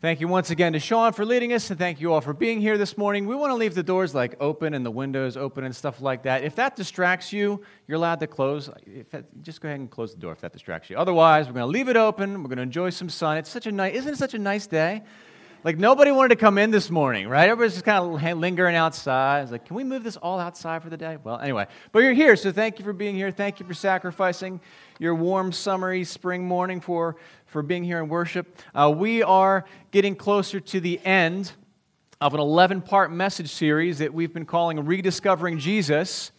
Thank you once again to Sean for leading us, and thank you all for being here this morning. We want to leave the doors like open and the windows open and stuff like that. If that distracts you, you're allowed to close. That, just go ahead and close the door if that distracts you. Otherwise, we're going to leave it open. We're going to enjoy some sun. It's such a nice, isn't it such a nice day? Like nobody wanted to come in this morning, right? Everybody's just kind of lingering outside. It's like, can we move this all outside for the day? Well, anyway, but you're here, so thank you for being here. Thank you for sacrificing your warm, summery spring morning for for being here in worship. Uh, we are getting closer to the end of an 11 part message series that we've been calling Rediscovering Jesus.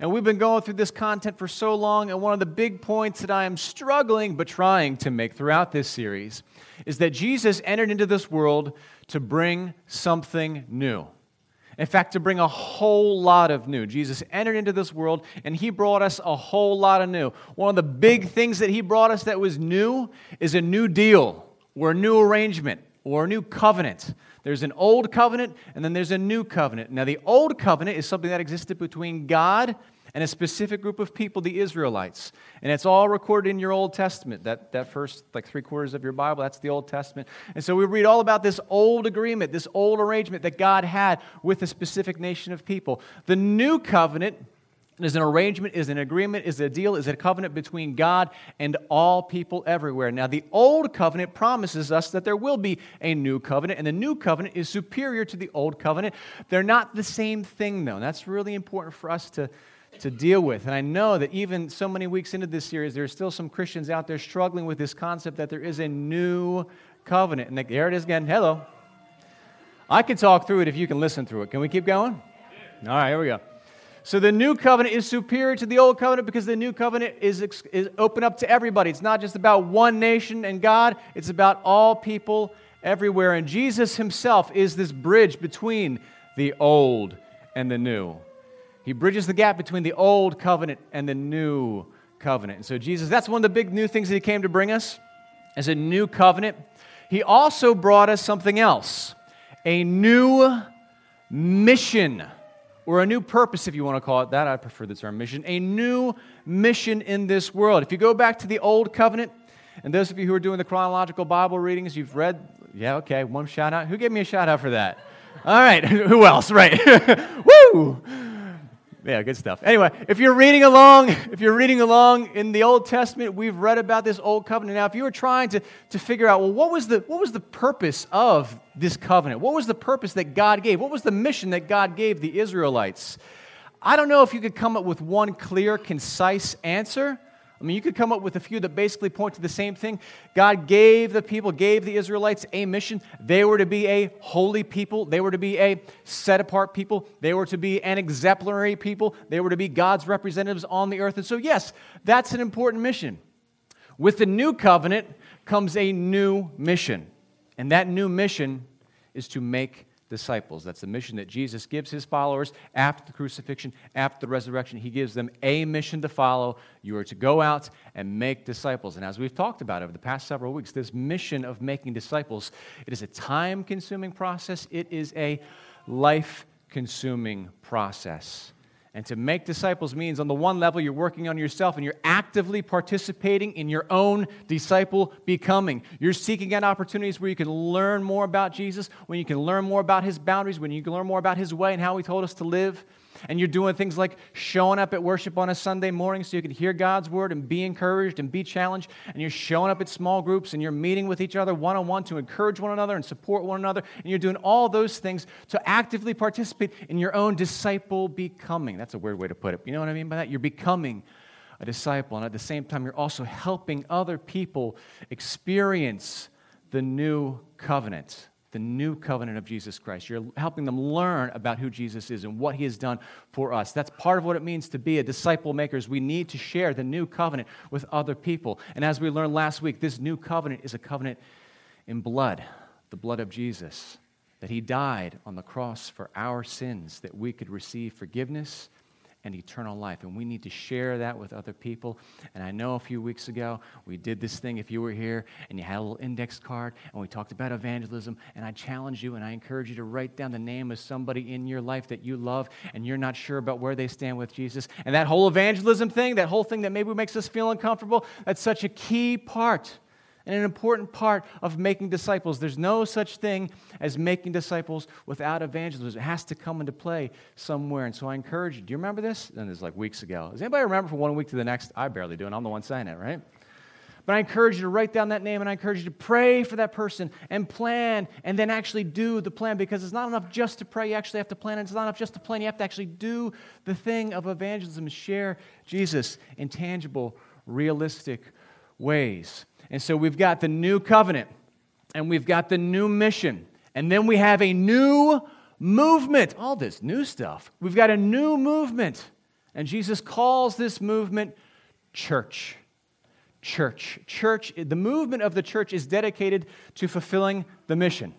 And we've been going through this content for so long, and one of the big points that I am struggling but trying to make throughout this series is that Jesus entered into this world to bring something new. In fact, to bring a whole lot of new. Jesus entered into this world and he brought us a whole lot of new. One of the big things that he brought us that was new is a new deal or a new arrangement or a new covenant. There's an old covenant and then there's a new covenant. Now, the old covenant is something that existed between God and a specific group of people, the Israelites. And it's all recorded in your Old Testament. That, that first, like three quarters of your Bible, that's the Old Testament. And so we read all about this old agreement, this old arrangement that God had with a specific nation of people. The new covenant is an arrangement, is an agreement, is a deal, is a covenant between God and all people everywhere. Now, the old covenant promises us that there will be a new covenant, and the new covenant is superior to the old covenant. They're not the same thing, though. And that's really important for us to to deal with. And I know that even so many weeks into this series, there are still some Christians out there struggling with this concept that there is a new covenant. And there it is again. Hello. I can talk through it if you can listen through it. Can we keep going? All right, here we go. So the new covenant is superior to the old covenant because the new covenant is, is open up to everybody. It's not just about one nation and God, it's about all people everywhere. And Jesus himself is this bridge between the old and the new. He bridges the gap between the old covenant and the new covenant. And so, Jesus, that's one of the big new things that He came to bring us as a new covenant. He also brought us something else a new mission, or a new purpose, if you want to call it that. I prefer the term mission. A new mission in this world. If you go back to the old covenant, and those of you who are doing the chronological Bible readings, you've read, yeah, okay, one shout out. Who gave me a shout out for that? All right, who else? Right. Woo! Yeah, good stuff. Anyway, if you're reading along, if you're reading along in the Old Testament, we've read about this old covenant. Now, if you were trying to, to figure out, well, what was, the, what was the purpose of this covenant? What was the purpose that God gave? What was the mission that God gave the Israelites? I don't know if you could come up with one clear, concise answer. I mean, you could come up with a few that basically point to the same thing. God gave the people, gave the Israelites a mission. They were to be a holy people, they were to be a set apart people, they were to be an exemplary people, they were to be God's representatives on the earth. And so, yes, that's an important mission. With the new covenant comes a new mission. And that new mission is to make disciples. That's the mission that Jesus gives his followers after the crucifixion, after the resurrection. He gives them a mission to follow. You are to go out and make disciples. And as we've talked about over the past several weeks, this mission of making disciples, it is a time consuming process, it is a life consuming process. And to make disciples means, on the one level, you're working on yourself and you're actively participating in your own disciple becoming. You're seeking out opportunities where you can learn more about Jesus, when you can learn more about his boundaries, when you can learn more about his way and how he told us to live and you're doing things like showing up at worship on a Sunday morning so you can hear God's word and be encouraged and be challenged, and you're showing up at small groups and you're meeting with each other one on one to encourage one another and support one another, and you're doing all those things to actively participate in your own disciple becoming. That's a weird way to put it. You know what I mean by that? You're becoming a disciple, and at the same time, you're also helping other people experience the new covenant the new covenant of Jesus Christ. You're helping them learn about who Jesus is and what he has done for us. That's part of what it means to be a disciple maker. We need to share the new covenant with other people. And as we learned last week, this new covenant is a covenant in blood, the blood of Jesus. That he died on the cross for our sins, that we could receive forgiveness and eternal life. And we need to share that with other people. And I know a few weeks ago we did this thing, if you were here, and you had a little index card, and we talked about evangelism. And I challenge you and I encourage you to write down the name of somebody in your life that you love and you're not sure about where they stand with Jesus. And that whole evangelism thing, that whole thing that maybe makes us feel uncomfortable, that's such a key part and an important part of making disciples. There's no such thing as making disciples without evangelism. It has to come into play somewhere. And so I encourage you. Do you remember this? And is like weeks ago. Does anybody remember from one week to the next? I barely do, and I'm the one saying it, right? But I encourage you to write down that name and I encourage you to pray for that person and plan and then actually do the plan because it's not enough just to pray. You actually have to plan. And it's not enough just to plan. You have to actually do the thing of evangelism share Jesus in tangible, realistic ways. And so we've got the new covenant and we've got the new mission. And then we have a new movement. All this new stuff. We've got a new movement. And Jesus calls this movement church church. Church, the movement of the church is dedicated to fulfilling the mission.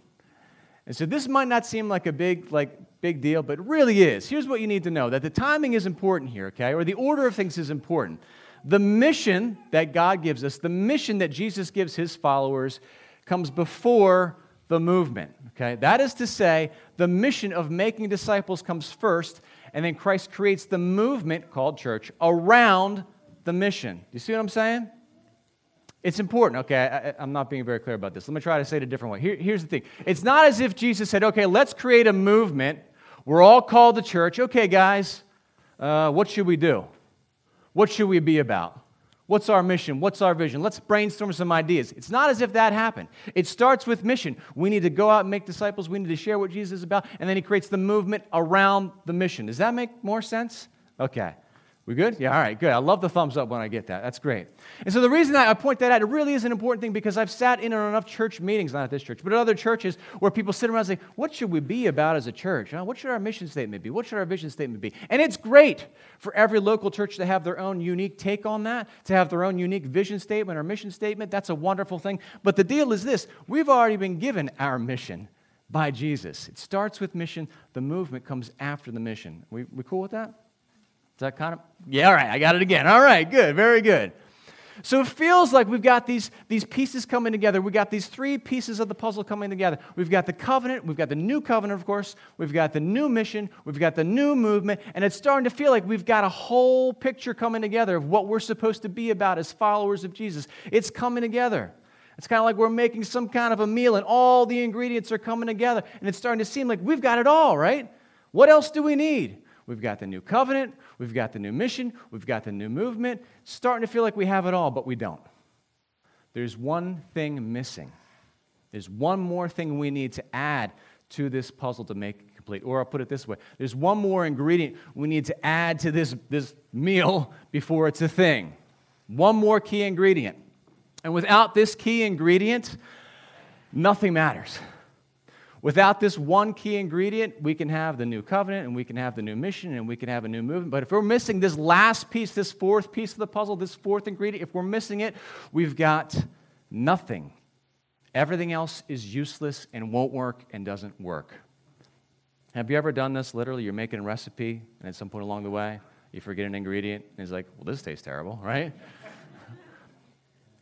And so this might not seem like a big, like, big deal, but really is. Here's what you need to know that the timing is important here, okay? Or the order of things is important. The mission that God gives us, the mission that Jesus gives his followers, comes before the movement, okay? That is to say, the mission of making disciples comes first, and then Christ creates the movement called church around the mission. You see what I'm saying? It's important. Okay, I, am not being very clear about this. Let me try to say it a different way. Here, here's the thing it's not as if Jesus said, okay, let's create a movement. We're all called to church. Okay, guys, uh, what should we do? What should we be about? What's our mission? What's our vision? Let's brainstorm some ideas. It's not as if that happened. It starts with mission. We need to go out and make disciples. We need to share what Jesus is about. And then he creates the movement around the mission. Does that make more sense? Okay. We good? Yeah, all right, good. I love the thumbs up when I get that. That's great. And so the reason I point that out, it really is an important thing because I've sat in on enough church meetings, not at this church, but at other churches where people sit around and say, What should we be about as a church? What should our mission statement be? What should our vision statement be? And it's great for every local church to have their own unique take on that, to have their own unique vision statement or mission statement. That's a wonderful thing. But the deal is this we've already been given our mission by Jesus. It starts with mission, the movement comes after the mission. We, we cool with that? That kind of, yeah, all right, I got it again. All right, good, very good. So it feels like we've got these, these pieces coming together. We've got these three pieces of the puzzle coming together. We've got the covenant, we've got the new covenant, of course, we've got the new mission, we've got the new movement, and it's starting to feel like we've got a whole picture coming together of what we're supposed to be about as followers of Jesus. It's coming together. It's kind of like we're making some kind of a meal and all the ingredients are coming together, and it's starting to seem like we've got it all, right? What else do we need? We've got the new covenant, we've got the new mission, we've got the new movement. starting to feel like we have it all, but we don't. There's one thing missing. There's one more thing we need to add to this puzzle to make it complete. Or I'll put it this way there's one more ingredient we need to add to this, this meal before it's a thing. One more key ingredient. And without this key ingredient, nothing matters. Without this one key ingredient, we can have the new covenant and we can have the new mission and we can have a new movement. But if we're missing this last piece, this fourth piece of the puzzle, this fourth ingredient, if we're missing it, we've got nothing. Everything else is useless and won't work and doesn't work. Have you ever done this? Literally, you're making a recipe, and at some point along the way, you forget an ingredient, and it's like, well, this tastes terrible, right?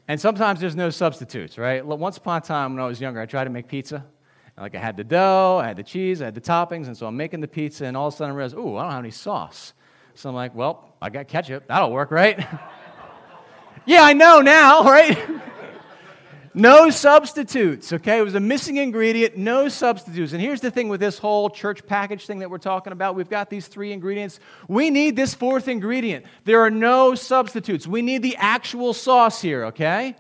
and sometimes there's no substitutes, right? Once upon a time when I was younger, I tried to make pizza. Like I had the dough, I had the cheese, I had the toppings, and so I'm making the pizza, and all of a sudden I realize, ooh, I don't have any sauce. So I'm like, well, I got ketchup. That'll work, right? yeah, I know now, right? no substitutes, okay? It was a missing ingredient, no substitutes. And here's the thing with this whole church package thing that we're talking about we've got these three ingredients. We need this fourth ingredient. There are no substitutes. We need the actual sauce here, okay?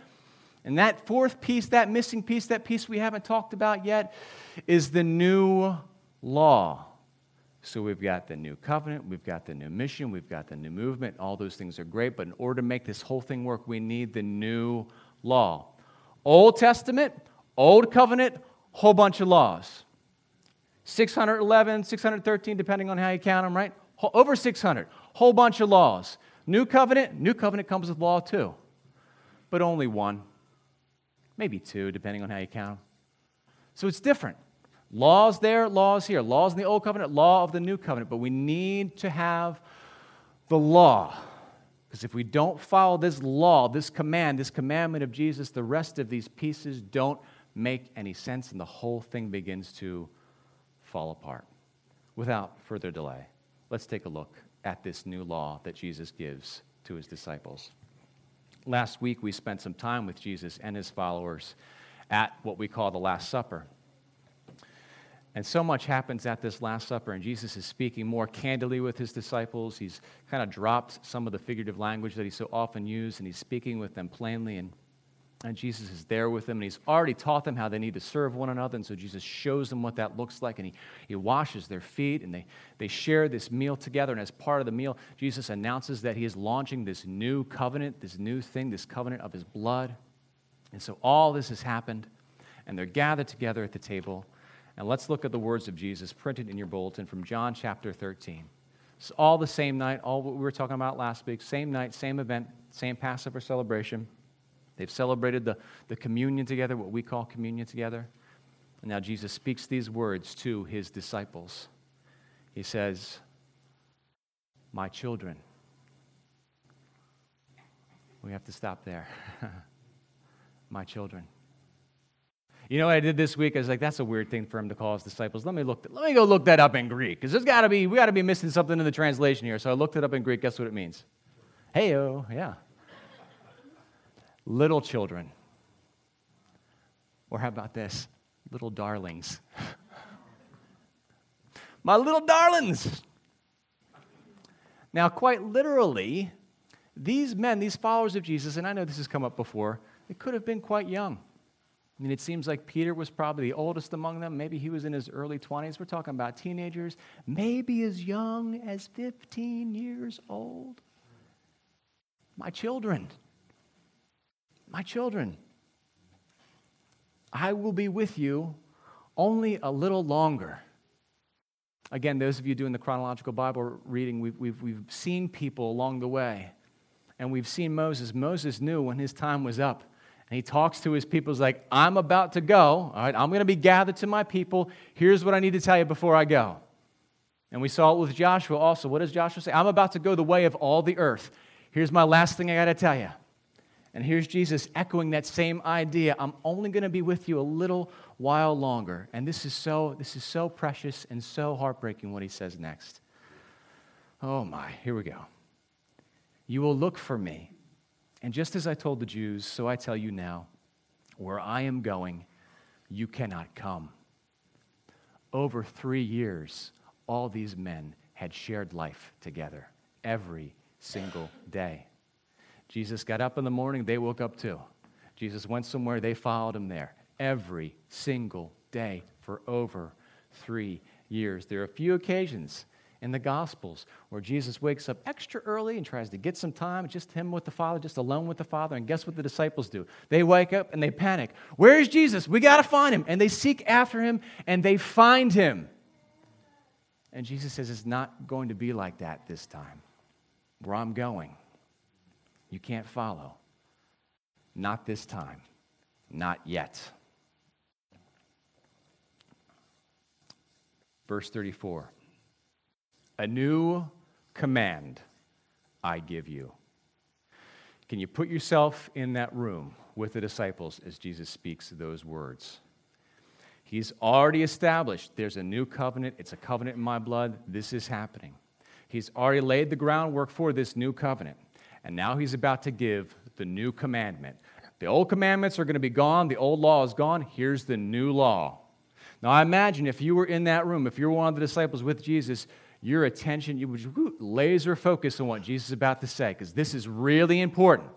And that fourth piece, that missing piece, that piece we haven't talked about yet, is the new law. So we've got the new covenant, we've got the new mission, we've got the new movement. All those things are great, but in order to make this whole thing work, we need the new law. Old Testament, Old Covenant, whole bunch of laws. 611, 613, depending on how you count them, right? Over 600, whole bunch of laws. New Covenant, New Covenant comes with law too, but only one maybe two, depending on how you count them. So it's different. Laws there, laws here. Laws in the Old Covenant, law of the New Covenant. But we need to have the law. Because if we don't follow this law, this command, this commandment of Jesus, the rest of these pieces don't make any sense, and the whole thing begins to fall apart. Without further delay, let's take a look at this new law that Jesus gives to his disciples. Last week, we spent some time with Jesus and his followers at what we call the Last Supper. And so much happens at this Last Supper, and Jesus is speaking more candidly with his disciples. He's kind of dropped some of the figurative language that he so often used, and he's speaking with them plainly. And, and Jesus is there with them, and he's already taught them how they need to serve one another. And so Jesus shows them what that looks like, and he, he washes their feet, and they, they share this meal together. And as part of the meal, Jesus announces that he is launching this new covenant, this new thing, this covenant of his blood. And so all this has happened, and they're gathered together at the table. And let's look at the words of Jesus printed in your bulletin from John chapter 13. It's all the same night, all what we were talking about last week, same night, same event, same Passover celebration. They've celebrated the, the communion together, what we call communion together. And now Jesus speaks these words to his disciples. He says, My children. We have to stop there. My children. You know what I did this week? I was like, that's a weird thing for him to call his disciples. Let me look. Let me go look that up in Greek because there's got to be we got to be missing something in the translation here. So I looked it up in Greek. Guess what it means? Heyo, yeah. Little children. Or how about this? Little darlings. My little darlings. Now, quite literally, these men, these followers of Jesus, and I know this has come up before, they could have been quite young. I mean, it seems like Peter was probably the oldest among them. Maybe he was in his early 20s. We're talking about teenagers, maybe as young as 15 years old. My children, my children, I will be with you only a little longer. Again, those of you doing the chronological Bible reading, we've, we've, we've seen people along the way. And we've seen Moses. Moses knew when his time was up and he talks to his people. He's like, I'm about to go. All right, I'm going to be gathered to my people. Here's what I need to tell you before I go. And we saw it with Joshua also. What does Joshua say? I'm about to go the way of all the earth. Here's my last thing I got to tell you. And here's Jesus echoing that same idea. I'm only going to be with you a little while longer. And this is so this is so precious and so heartbreaking what he says next. Oh my, here we go. You will look for me and just as I told the Jews, so I tell you now where I am going, you cannot come. Over three years, all these men had shared life together every single day. Jesus got up in the morning, they woke up too. Jesus went somewhere, they followed him there every single day for over three years. There are a few occasions in the Gospels, where Jesus wakes up extra early and tries to get some time, just him with the Father, just alone with the Father. And guess what the disciples do? They wake up and they panic. Where's Jesus? We got to find him. And they seek after him and they find him. And Jesus says, It's not going to be like that this time. Where I'm going, you can't follow. Not this time. Not yet. Verse 34. A new command I give you. Can you put yourself in that room with the disciples as Jesus speaks those words? He's already established there's a new covenant. It's a covenant in my blood. This is happening. He's already laid the groundwork for this new covenant. And now he's about to give the new commandment. The old commandments are going to be gone. The old law is gone. Here's the new law. Now, I imagine if you were in that room, if you're one of the disciples with Jesus, your attention, you would laser focus on what Jesus is about to say, because this is really important.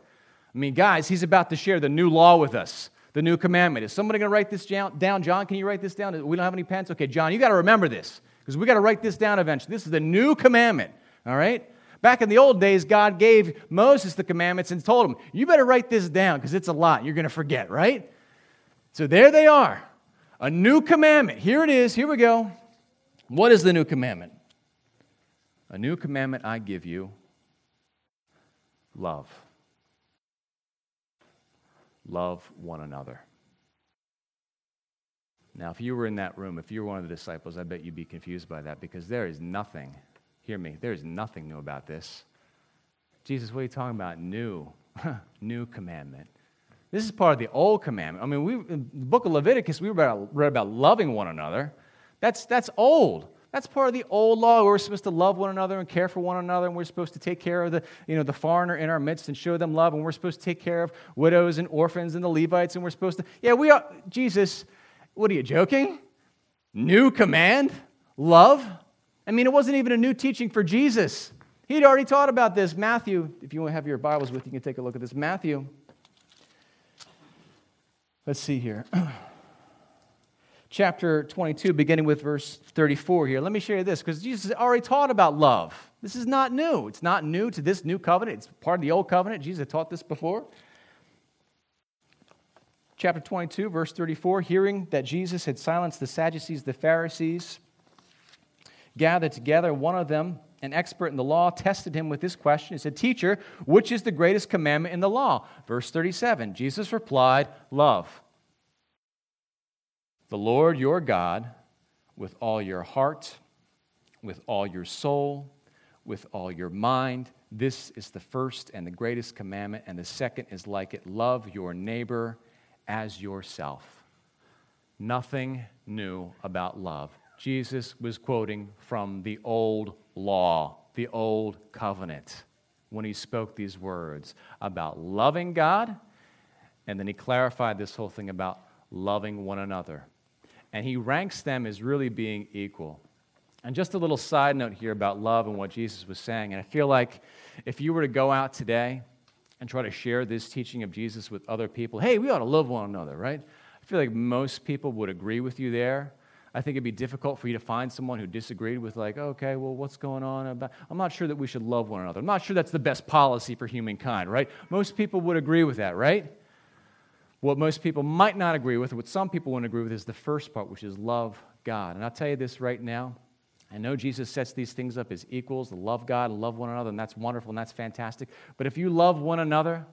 I mean, guys, he's about to share the new law with us, the new commandment. Is somebody going to write this down? John, can you write this down? We don't have any pens? Okay, John, you got to remember this, because we got to write this down eventually. This is the new commandment, all right? Back in the old days, God gave Moses the commandments and told him, You better write this down because it's a lot. You're going to forget, right? So there they are. A new commandment. Here it is. Here we go. What is the new commandment? A new commandment I give you love. Love one another. Now, if you were in that room, if you were one of the disciples, I bet you'd be confused by that because there is nothing, hear me, there is nothing new about this. Jesus, what are you talking about? New. new commandment. This is part of the old commandment. I mean, we, in the book of Leviticus, we read about, read about loving one another. That's, that's old. That's part of the old law. We're supposed to love one another and care for one another, and we're supposed to take care of the, you know, the foreigner in our midst and show them love, and we're supposed to take care of widows and orphans and the Levites, and we're supposed to, yeah, we are, Jesus, what are you joking? New command? Love? I mean, it wasn't even a new teaching for Jesus. He'd already taught about this. Matthew, if you want to have your Bibles with you, you can take a look at this. Matthew, let's see here. chapter 22, beginning with verse 34 here. Let me show you this because Jesus already taught about love. This is not new. It's not new to this new covenant, it's part of the old covenant. Jesus taught this before. Chapter 22, verse 34 Hearing that Jesus had silenced the Sadducees, the Pharisees, gathered together, one of them, an expert in the law, tested him with this question. He said, Teacher, which is the greatest commandment in the law? Verse 37 Jesus replied, Love the Lord your God with all your heart, with all your soul, with all your mind. This is the first and the greatest commandment, and the second is like it love your neighbor as yourself. Nothing new about love. Jesus was quoting from the old law, the old covenant, when he spoke these words about loving God, and then he clarified this whole thing about loving one another and he ranks them as really being equal. And just a little side note here about love and what Jesus was saying. And I feel like if you were to go out today and try to share this teaching of Jesus with other people, hey, we ought to love one another, right? I feel like most people would agree with you there. I think it'd be difficult for you to find someone who disagreed with, like, okay, well, what's going on about? I'm not sure that we should love one another. I'm not sure that's the best policy for humankind, right? Most people would agree with that, right? What most people might not agree with, what some people wouldn't agree with, is the first part, which is love God. And I'll tell you this right now. I know Jesus sets these things up as equals to love God and love one another, and that's wonderful and that's fantastic. But if you love one another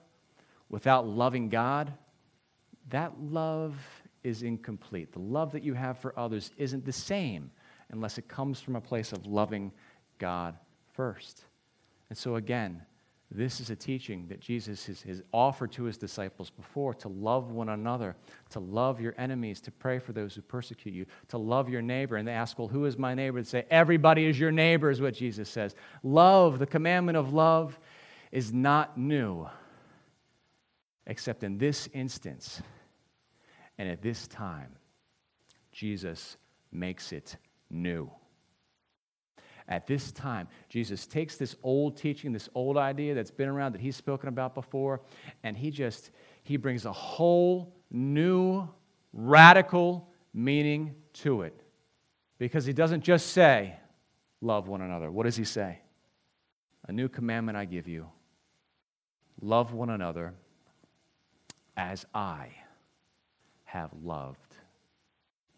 without loving God, that love is incomplete. The love that you have for others isn't the same unless it comes from a place of loving God first. And so, again, this is a teaching that Jesus has, has, offered to his disciples before to love one another, to love your enemies, to pray for those who persecute you, to love your neighbor. And they ask, Well, who is my neighbor? And say, Everybody is your neighbor, is what Jesus says. Love, the commandment of love, is not new, except in this instance and at this time. Jesus makes it new at this time, Jesus takes this old teaching, this old idea that's been around that he's spoken about before, and he just he brings a whole new radical meaning to it. Because he doesn't just say, love one another. What does he say? A new commandment I give you. Love one another as I have loved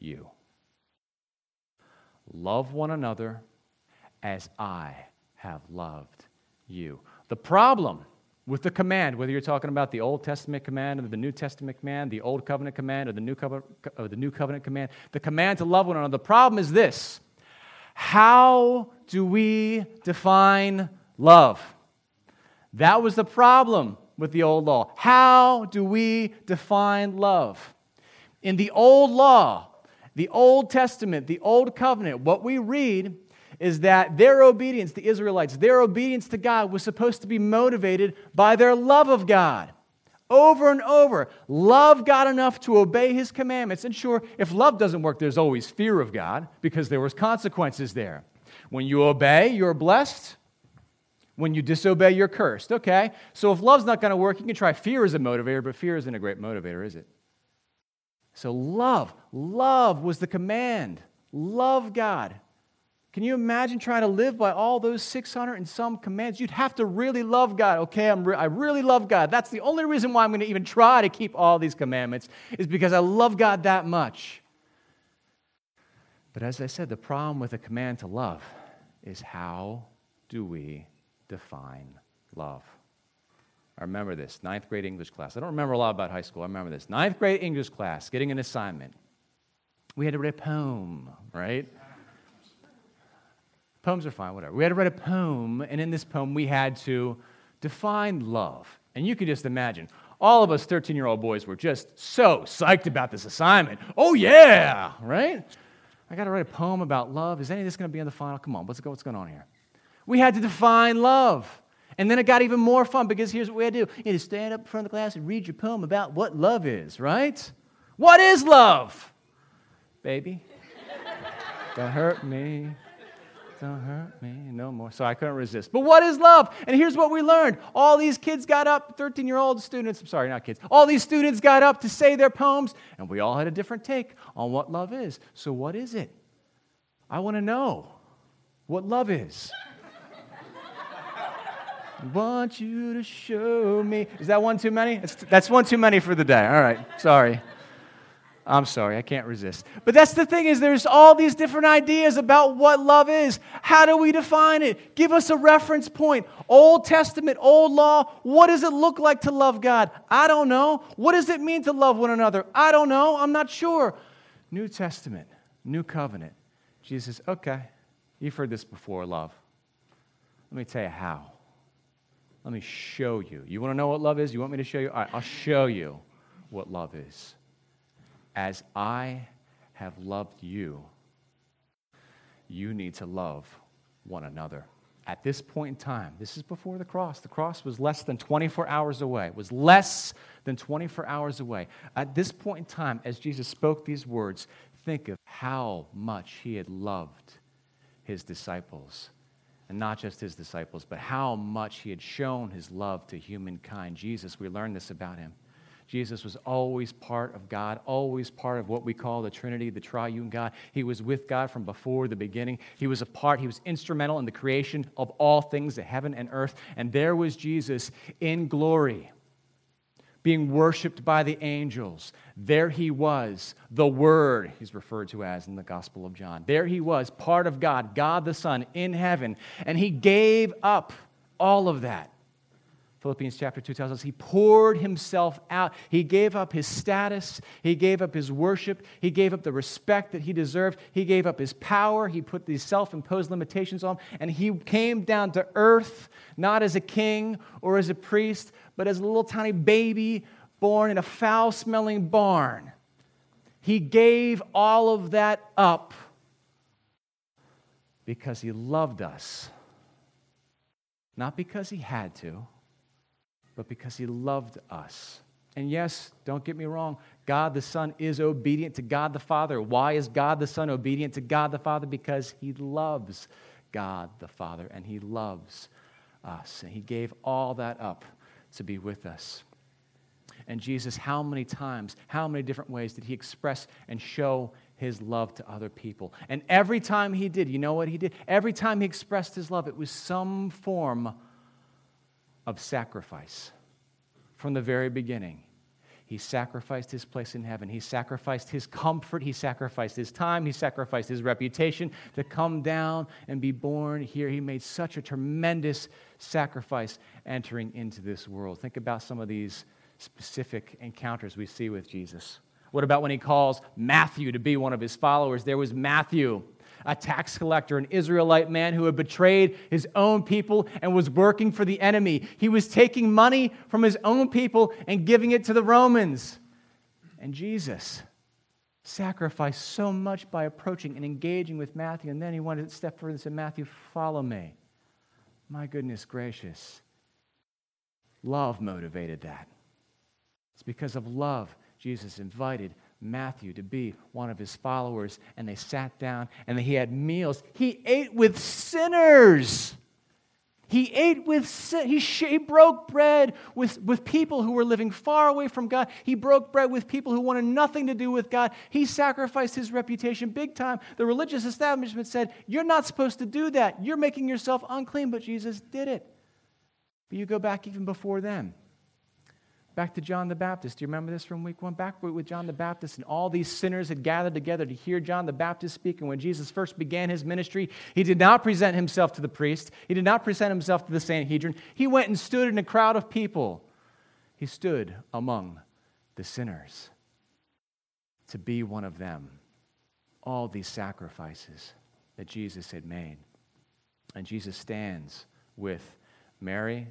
you. Love one another as I have loved you. The problem with the command, whether you're talking about the Old Testament command or the New Testament command, the Old Covenant command or the New Covenant, or the New Covenant command, the command to love one another, the problem is this how do we define love? That was the problem with the old law. How do we define love? In the old law, the Old Testament, the Old Covenant, what we read is that their obedience, the Israelites, their obedience to God was supposed to be motivated by their love of God. Over and over, love God enough to obey his commandments. And sure, if love doesn't work, there's always fear of God because there was consequences there. When you obey, you're blessed. When you disobey, you're cursed. Okay, so if love's not going to work, you can try fear as a motivator, but fear isn't a great motivator, is it? So, love, love was the command. Love God. Can you imagine trying to live by all those 600 and some commands? You'd have to really love God. Okay, I'm re- I really love God. That's the only reason why I'm going to even try to keep all these commandments, is because I love God that much. But as I said, the problem with a command to love is how do we define love? I remember this, ninth grade English class. I don't remember a lot about high school. I remember this. Ninth grade English class, getting an assignment. We had to write a poem, right? Poems are fine, whatever. We had to write a poem, and in this poem, we had to define love. And you can just imagine, all of us 13 year old boys were just so psyched about this assignment. Oh, yeah, right? I got to write a poem about love. Is any of this going to be in the final? Come on, what's, what's going on here? We had to define love. And then it got even more fun because here's what we had to do. You had to stand up in front of the class and read your poem about what love is, right? What is love? Baby, don't hurt me. Don't hurt me no more. So I couldn't resist. But what is love? And here's what we learned. All these kids got up, 13 year old students, I'm sorry, not kids. All these students got up to say their poems, and we all had a different take on what love is. So, what is it? I want to know what love is. Want you to show me. Is that one too many? that's one too many for the day. All right, sorry. I'm sorry, I can't resist. But that's the thing is there's all these different ideas about what love is. How do we define it? Give us a reference point. Old Testament, old law, what does it look like to love God? I don't know. What does it mean to love one another? I don't know. I'm not sure. New Testament, new covenant. Jesus "Okay, you've heard this before, love. Let me tell you how. Let me show you. You want to know what love is? You want me to show you? All right, I'll show you what love is." As I have loved you, you need to love one another. At this point in time, this is before the cross. The cross was less than 24 hours away. Was less than 24 hours away. At this point in time, as Jesus spoke these words, think of how much he had loved his disciples. And not just his disciples, but how much he had shown his love to humankind. Jesus, we learn this about him. Jesus was always part of God, always part of what we call the Trinity, the triune God. He was with God from before the beginning. He was a part, he was instrumental in the creation of all things, the heaven and earth. And there was Jesus in glory, being worshiped by the angels. There he was, the Word, he's referred to as in the Gospel of John. There he was, part of God, God the Son in heaven. And he gave up all of that Philippians chapter 2 tells us he poured himself out. He gave up his status. He gave up his worship. He gave up the respect that he deserved. He gave up his power. He put these self imposed limitations on him. And he came down to earth, not as a king or as a priest, but as a little tiny baby born in a foul smelling barn. He gave all of that up because he loved us, not because he had to but because he loved us. And yes, don't get me wrong, God the Son is obedient to God the Father. Why is God the Son obedient to God the Father? Because he loves God the Father and he loves us. And he gave all that up to be with us. And Jesus, how many times, how many different ways did he express and show his love to other people? And every time he did, you know what he did? Every time he expressed his love, it was some form of sacrifice from the very beginning. He sacrificed his place in heaven. He sacrificed his comfort. He sacrificed his time. He sacrificed his reputation to come down and be born here. He made such a tremendous sacrifice entering into this world. Think about some of these specific encounters we see with Jesus. What about when he calls Matthew to be one of his followers? There was Matthew a tax collector, an Israelite man who had betrayed his own people and was working for the enemy. He was taking money from his own people and giving it to the Romans. And Jesus sacrificed so much by approaching and engaging with Matthew. And then he wanted to step further and said, Matthew, follow me. My goodness gracious. Love motivated that. It's because of love Jesus invited Matthew to be one of his followers, and they sat down and he had meals. He ate with sinners. He ate with sin. He, he broke bread with, with people who were living far away from God. He broke bread with people who wanted nothing to do with God. He sacrificed his reputation big time. The religious establishment said, You're not supposed to do that. You're making yourself unclean, but Jesus did it. But you go back even before then. Back to John the Baptist. Do you remember this from week one? Back with John the Baptist, and all these sinners had gathered together to hear John the Baptist speak. And when Jesus first began his ministry, he did not present himself to the priest, he did not present himself to the Sanhedrin. He went and stood in a crowd of people. He stood among the sinners to be one of them. All these sacrifices that Jesus had made. And Jesus stands with Mary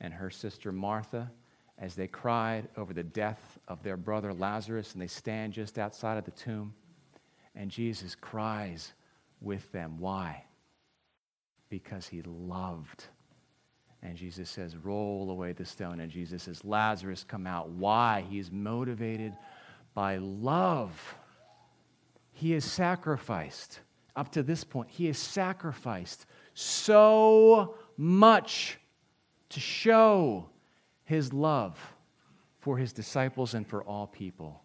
and her sister Martha as they cried over the death of their brother Lazarus, and they stand just outside of the tomb. And Jesus cries with them. Why? Because he loved. And Jesus says, Roll away the stone. And Jesus says, Lazarus, come out. Why? He's motivated by love. He has sacrificed. Up to this point, he has sacrificed so much to show his love for his disciples and for all people.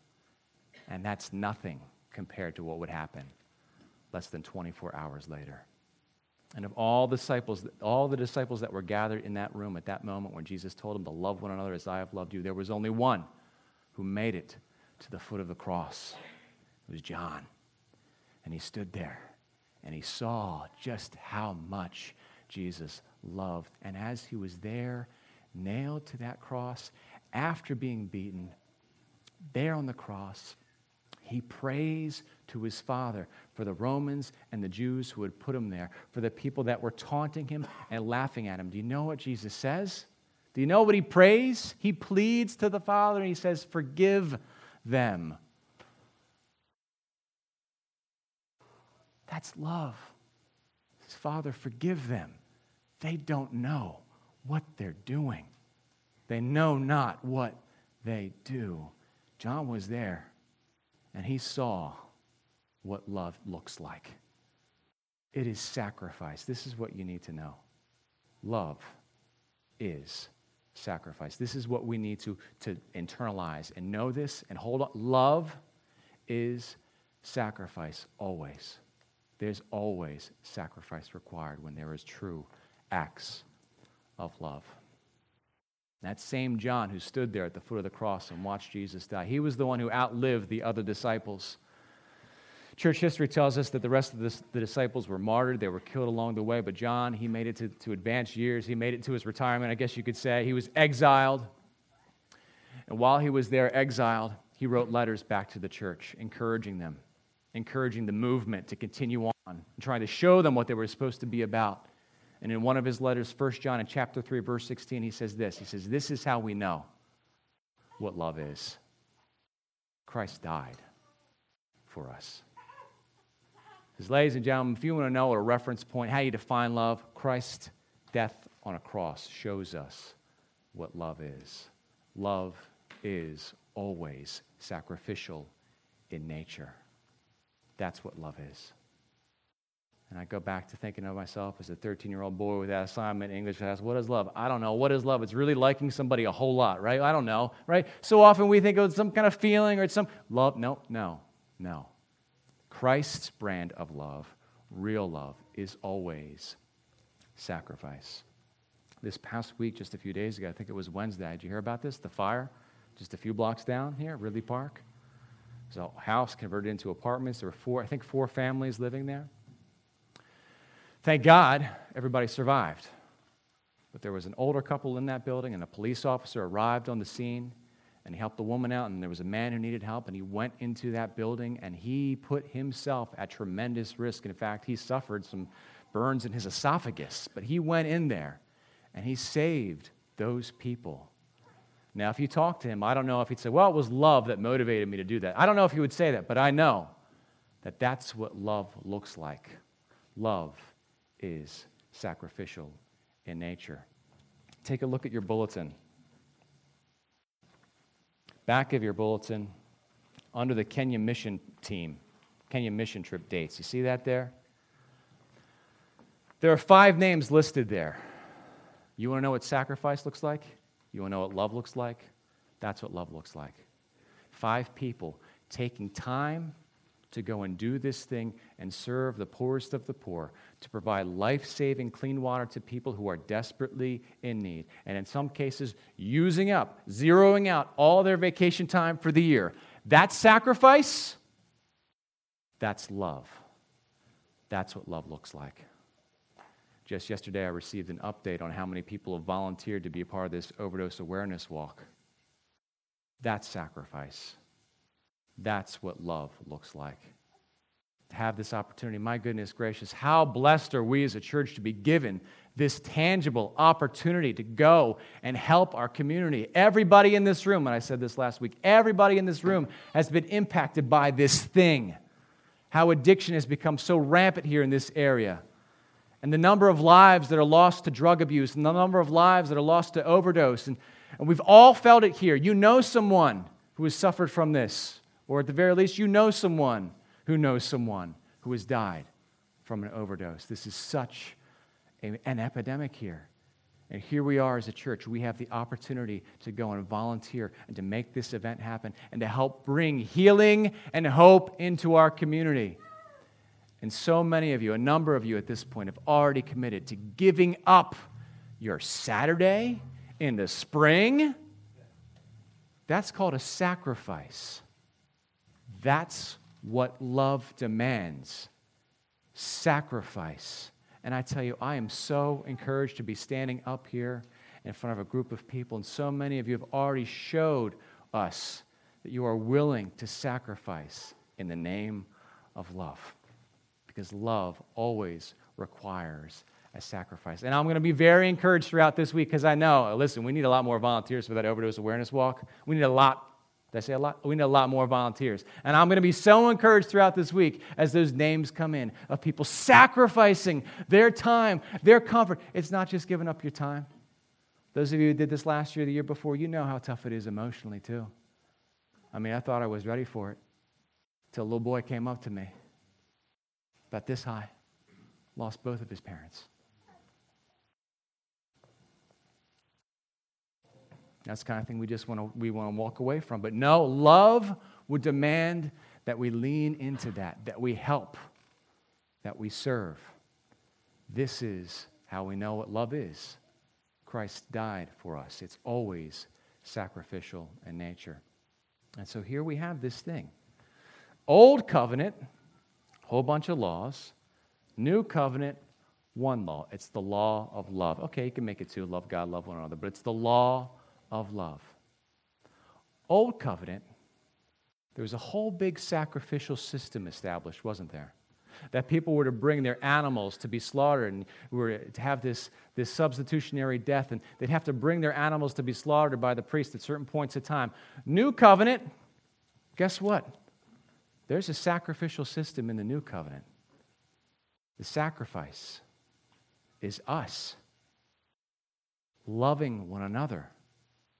And that's nothing compared to what would happen less than 24 hours later. And of all the disciples, all the disciples that were gathered in that room at that moment when Jesus told them to love one another as I have loved you, there was only one who made it to the foot of the cross. It was John. And he stood there and he saw just how much Jesus loved. And as he was there, nailed to that cross, after being beaten, there on the cross, he prays to his Father for the Romans and the Jews who had put him there, for the people that were taunting him and laughing at him. Do you know what Jesus says? Do you know what he prays? He pleads to the Father and he says, Forgive them. That's love. His Father, forgive them. They don't know what they're doing, they know not what they do. John was there and he saw what love looks like. It is sacrifice. This is what you need to know. Love is sacrifice. This is what we need to, to internalize and know this and hold on. Love is sacrifice always. There's always sacrifice required when there is true acts of love. That same John who stood there at the foot of the cross and watched Jesus die, he was the one who outlived the other disciples. Church history tells us that the rest of the, disciples were martyred. They were killed along the way. But John, he made it to, to advanced years. He made it to his retirement, I guess you could say. He was exiled. And while he was there exiled, he wrote letters back to the church, encouraging them, encouraging the movement to continue on, and trying to show them what they were supposed to be about. And in one of his letters, 1 John in chapter 3, verse 16, he says this. He says, This is how we know what love is. Christ died for us. Because, ladies and gentlemen, if you want to know a reference point, how you define love, Christ's death on a cross shows us what love is. Love is always sacrificial in nature. That's what love is. And I go back to thinking of myself as a 13 year old boy with that assignment in English class. What is love? I don't know. What is love? It's really liking somebody a whole lot, right? I don't know, right? So often we think it's some kind of feeling or it's some love. No, no, no. Christ's brand of love, real love, is always sacrifice. This past week, just a few days ago, I think it was Wednesday, did you hear about this? The fire, just a few blocks down here, Ridley Park. There's a house converted into apartments. There were four, I think, four families living there. Thank God everybody survived. But there was an older couple in that building, and a police officer arrived on the scene and he helped the woman out and there was a man who needed help and he went into that building and he put himself at tremendous risk. In fact he suffered some burns in his esophagus but he went in there and he saved those people. Now if you talk to him i don't know if he'd say well it was love that motivated me to do that. I don't know if he would say that but i know that that's what love looks like. Love is sacrificial in nature take a look at your bulletin back of your bulletin under the Kenya mission team, Kenya mission trip dates. You see that there? There are five names listed there. You want to know what sacrifice looks like? You want to know what love looks like? That's what love looks like. Five people taking time to go and do this thing and serve the poorest of the poor, to provide life saving clean water to people who are desperately in need. And in some cases, using up, zeroing out all their vacation time for the year. That sacrifice, that's love. That's what love looks like. Just yesterday, I received an update on how many people have volunteered to be a part of this overdose awareness walk. That's sacrifice. That's what love looks like. Have this opportunity, my goodness gracious, how blessed are we as a church to be given this tangible opportunity to go and help our community. Everybody in this room, and I said this last week, everybody in this room has been impacted by this thing. how addiction has become so rampant here in this area, and the number of lives that are lost to drug abuse, and the number of lives that are lost to overdose. And, and we've all felt it here. You know someone who has suffered from this, or at the very least, you know someone who knows someone who has died from an overdose. This is such a, an epidemic here. And here we are as a church. We have the opportunity to go and volunteer and to make this event happen and to help bring healing and hope into our community. And so many of you, a number of you at this point, have already committed to giving up your Saturday in the spring. That's called a sacrifice. That's what love demands sacrifice. And I tell you, I am so encouraged to be standing up here in front of a group of people. And so many of you have already showed us that you are willing to sacrifice in the name of love. Because love always requires a sacrifice. And I'm going to be very encouraged throughout this week because I know, listen, we need a lot more volunteers for that overdose awareness walk. We need a lot did I say a lot? We need a lot more volunteers. And I'm going to be so encouraged throughout this week as those names come in of people sacrificing their time, their comfort. It's not just giving up your time. Those of you who did this last year, the year before, you know how tough it is emotionally, too. I mean, I thought I was ready for it till a little boy came up to me, about this high, lost both of his parents. That's the kind of thing we just want to we want to walk away from. But no, love would demand that we lean into that, that we help, that we serve. This is how we know what love is. Christ died for us. It's always sacrificial in nature. And so here we have this thing. Old covenant, whole bunch of laws. New covenant, one law. It's the law of love. Okay, you can make it two love God, love one another, but it's the law of love. Old covenant, there was a whole big sacrificial system established, wasn't there? That people were to bring their animals to be slaughtered and were to have this, this substitutionary death, and they'd have to bring their animals to be slaughtered by the priest at certain points of time. New covenant, guess what? There's a sacrificial system in the new covenant. The sacrifice is us loving one another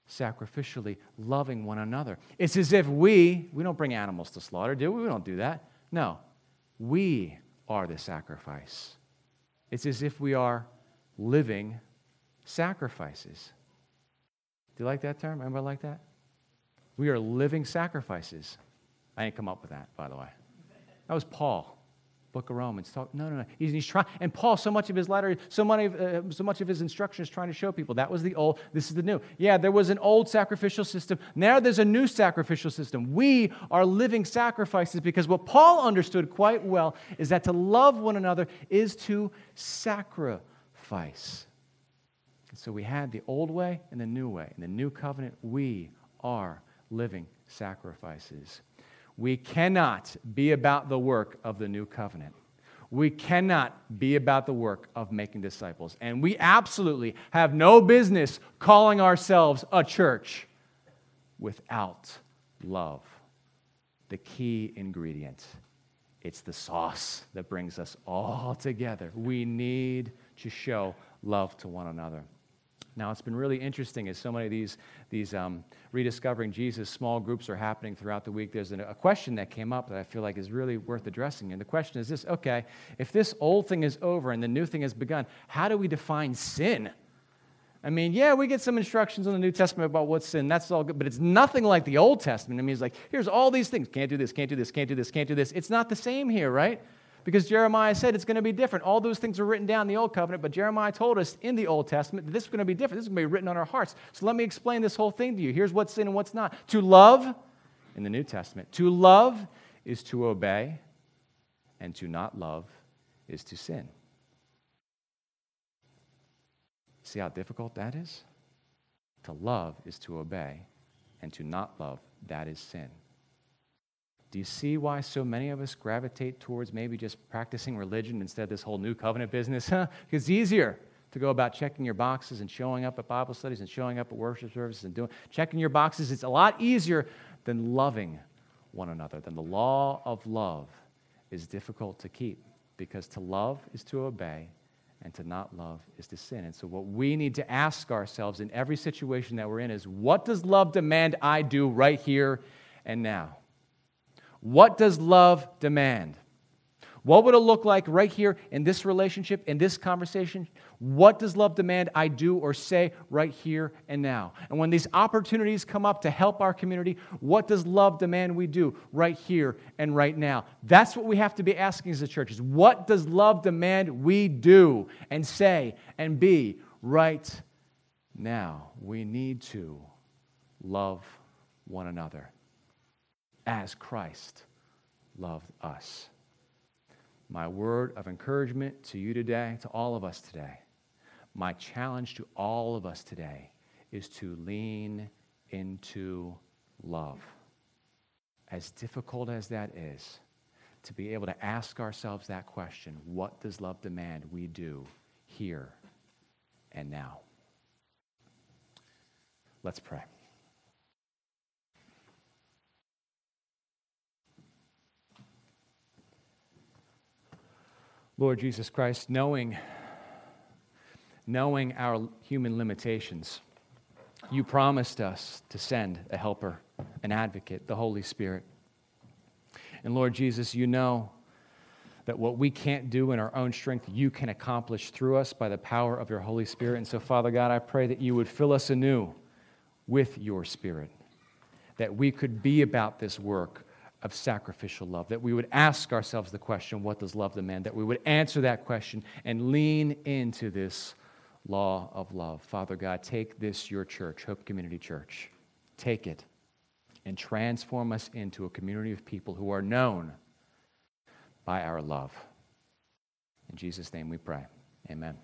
sacrificially loving one another. It's as if we, we don't bring animals to slaughter, do we? We don't do that. No, we are the sacrifice. It's as if we are living sacrifices. Do you like that term? Anybody like that? We are living sacrifices. I didn't come up with that, by the way. That was Paul book of Romans. Talk, no, no, no. He's, he's trying, and Paul, so much of his letter, so, many, uh, so much of his instruction is trying to show people that was the old, this is the new. Yeah, there was an old sacrificial system. Now there's a new sacrificial system. We are living sacrifices because what Paul understood quite well is that to love one another is to sacrifice. So we had the old way and the new way. In the new covenant, we are living sacrifices. We cannot be about the work of the new covenant. We cannot be about the work of making disciples. And we absolutely have no business calling ourselves a church without love. The key ingredient. It's the sauce that brings us all together. We need to show love to one another. Now, it's been really interesting as so many of these, these um, rediscovering Jesus small groups are happening throughout the week. There's a question that came up that I feel like is really worth addressing. And the question is this okay, if this old thing is over and the new thing has begun, how do we define sin? I mean, yeah, we get some instructions in the New Testament about what's sin. That's all good, but it's nothing like the Old Testament. I mean, it's like, here's all these things. Can't do this, can't do this, can't do this, can't do this. It's not the same here, right? Because Jeremiah said it's going to be different. All those things are written down in the Old Covenant, but Jeremiah told us in the Old Testament that this is going to be different. This is going to be written on our hearts. So let me explain this whole thing to you. Here's what's sin and what's not. To love, in the New Testament, to love is to obey, and to not love is to sin. See how difficult that is? To love is to obey, and to not love, that is sin. Do you see why so many of us gravitate towards maybe just practicing religion instead of this whole new covenant business? because it's easier to go about checking your boxes and showing up at Bible studies and showing up at worship services and doing checking your boxes. It's a lot easier than loving one another, than the law of love is difficult to keep because to love is to obey and to not love is to sin. And so, what we need to ask ourselves in every situation that we're in is what does love demand I do right here and now? What does love demand? What would it look like right here in this relationship, in this conversation? What does love demand I do or say right here and now? And when these opportunities come up to help our community, what does love demand we do right here and right now? That's what we have to be asking as a church is what does love demand we do and say and be right now? We need to love one another as Christ loved us my word of encouragement to you today, to all of us today, my challenge to all of us today is to lean into love. As difficult as that is, to be able to ask ourselves that question what does love demand we do here and now? Let's pray. Lord Jesus Christ, knowing, knowing our human limitations, you promised us to send a helper, an advocate, the Holy Spirit. And Lord Jesus, you know that what we can't do in our own strength, you can accomplish through us by the power of your Holy Spirit. And so, Father God, I pray that you would fill us anew with your Spirit, that we could be about this work of sacrificial love, that we would ask ourselves the question, what does love demand? That we would answer that question and lean into this law of love. Father God, take this, your church, Hope Community Church, take it and transform us into a community of people who are known by our love. In Jesus' name we pray. Amen.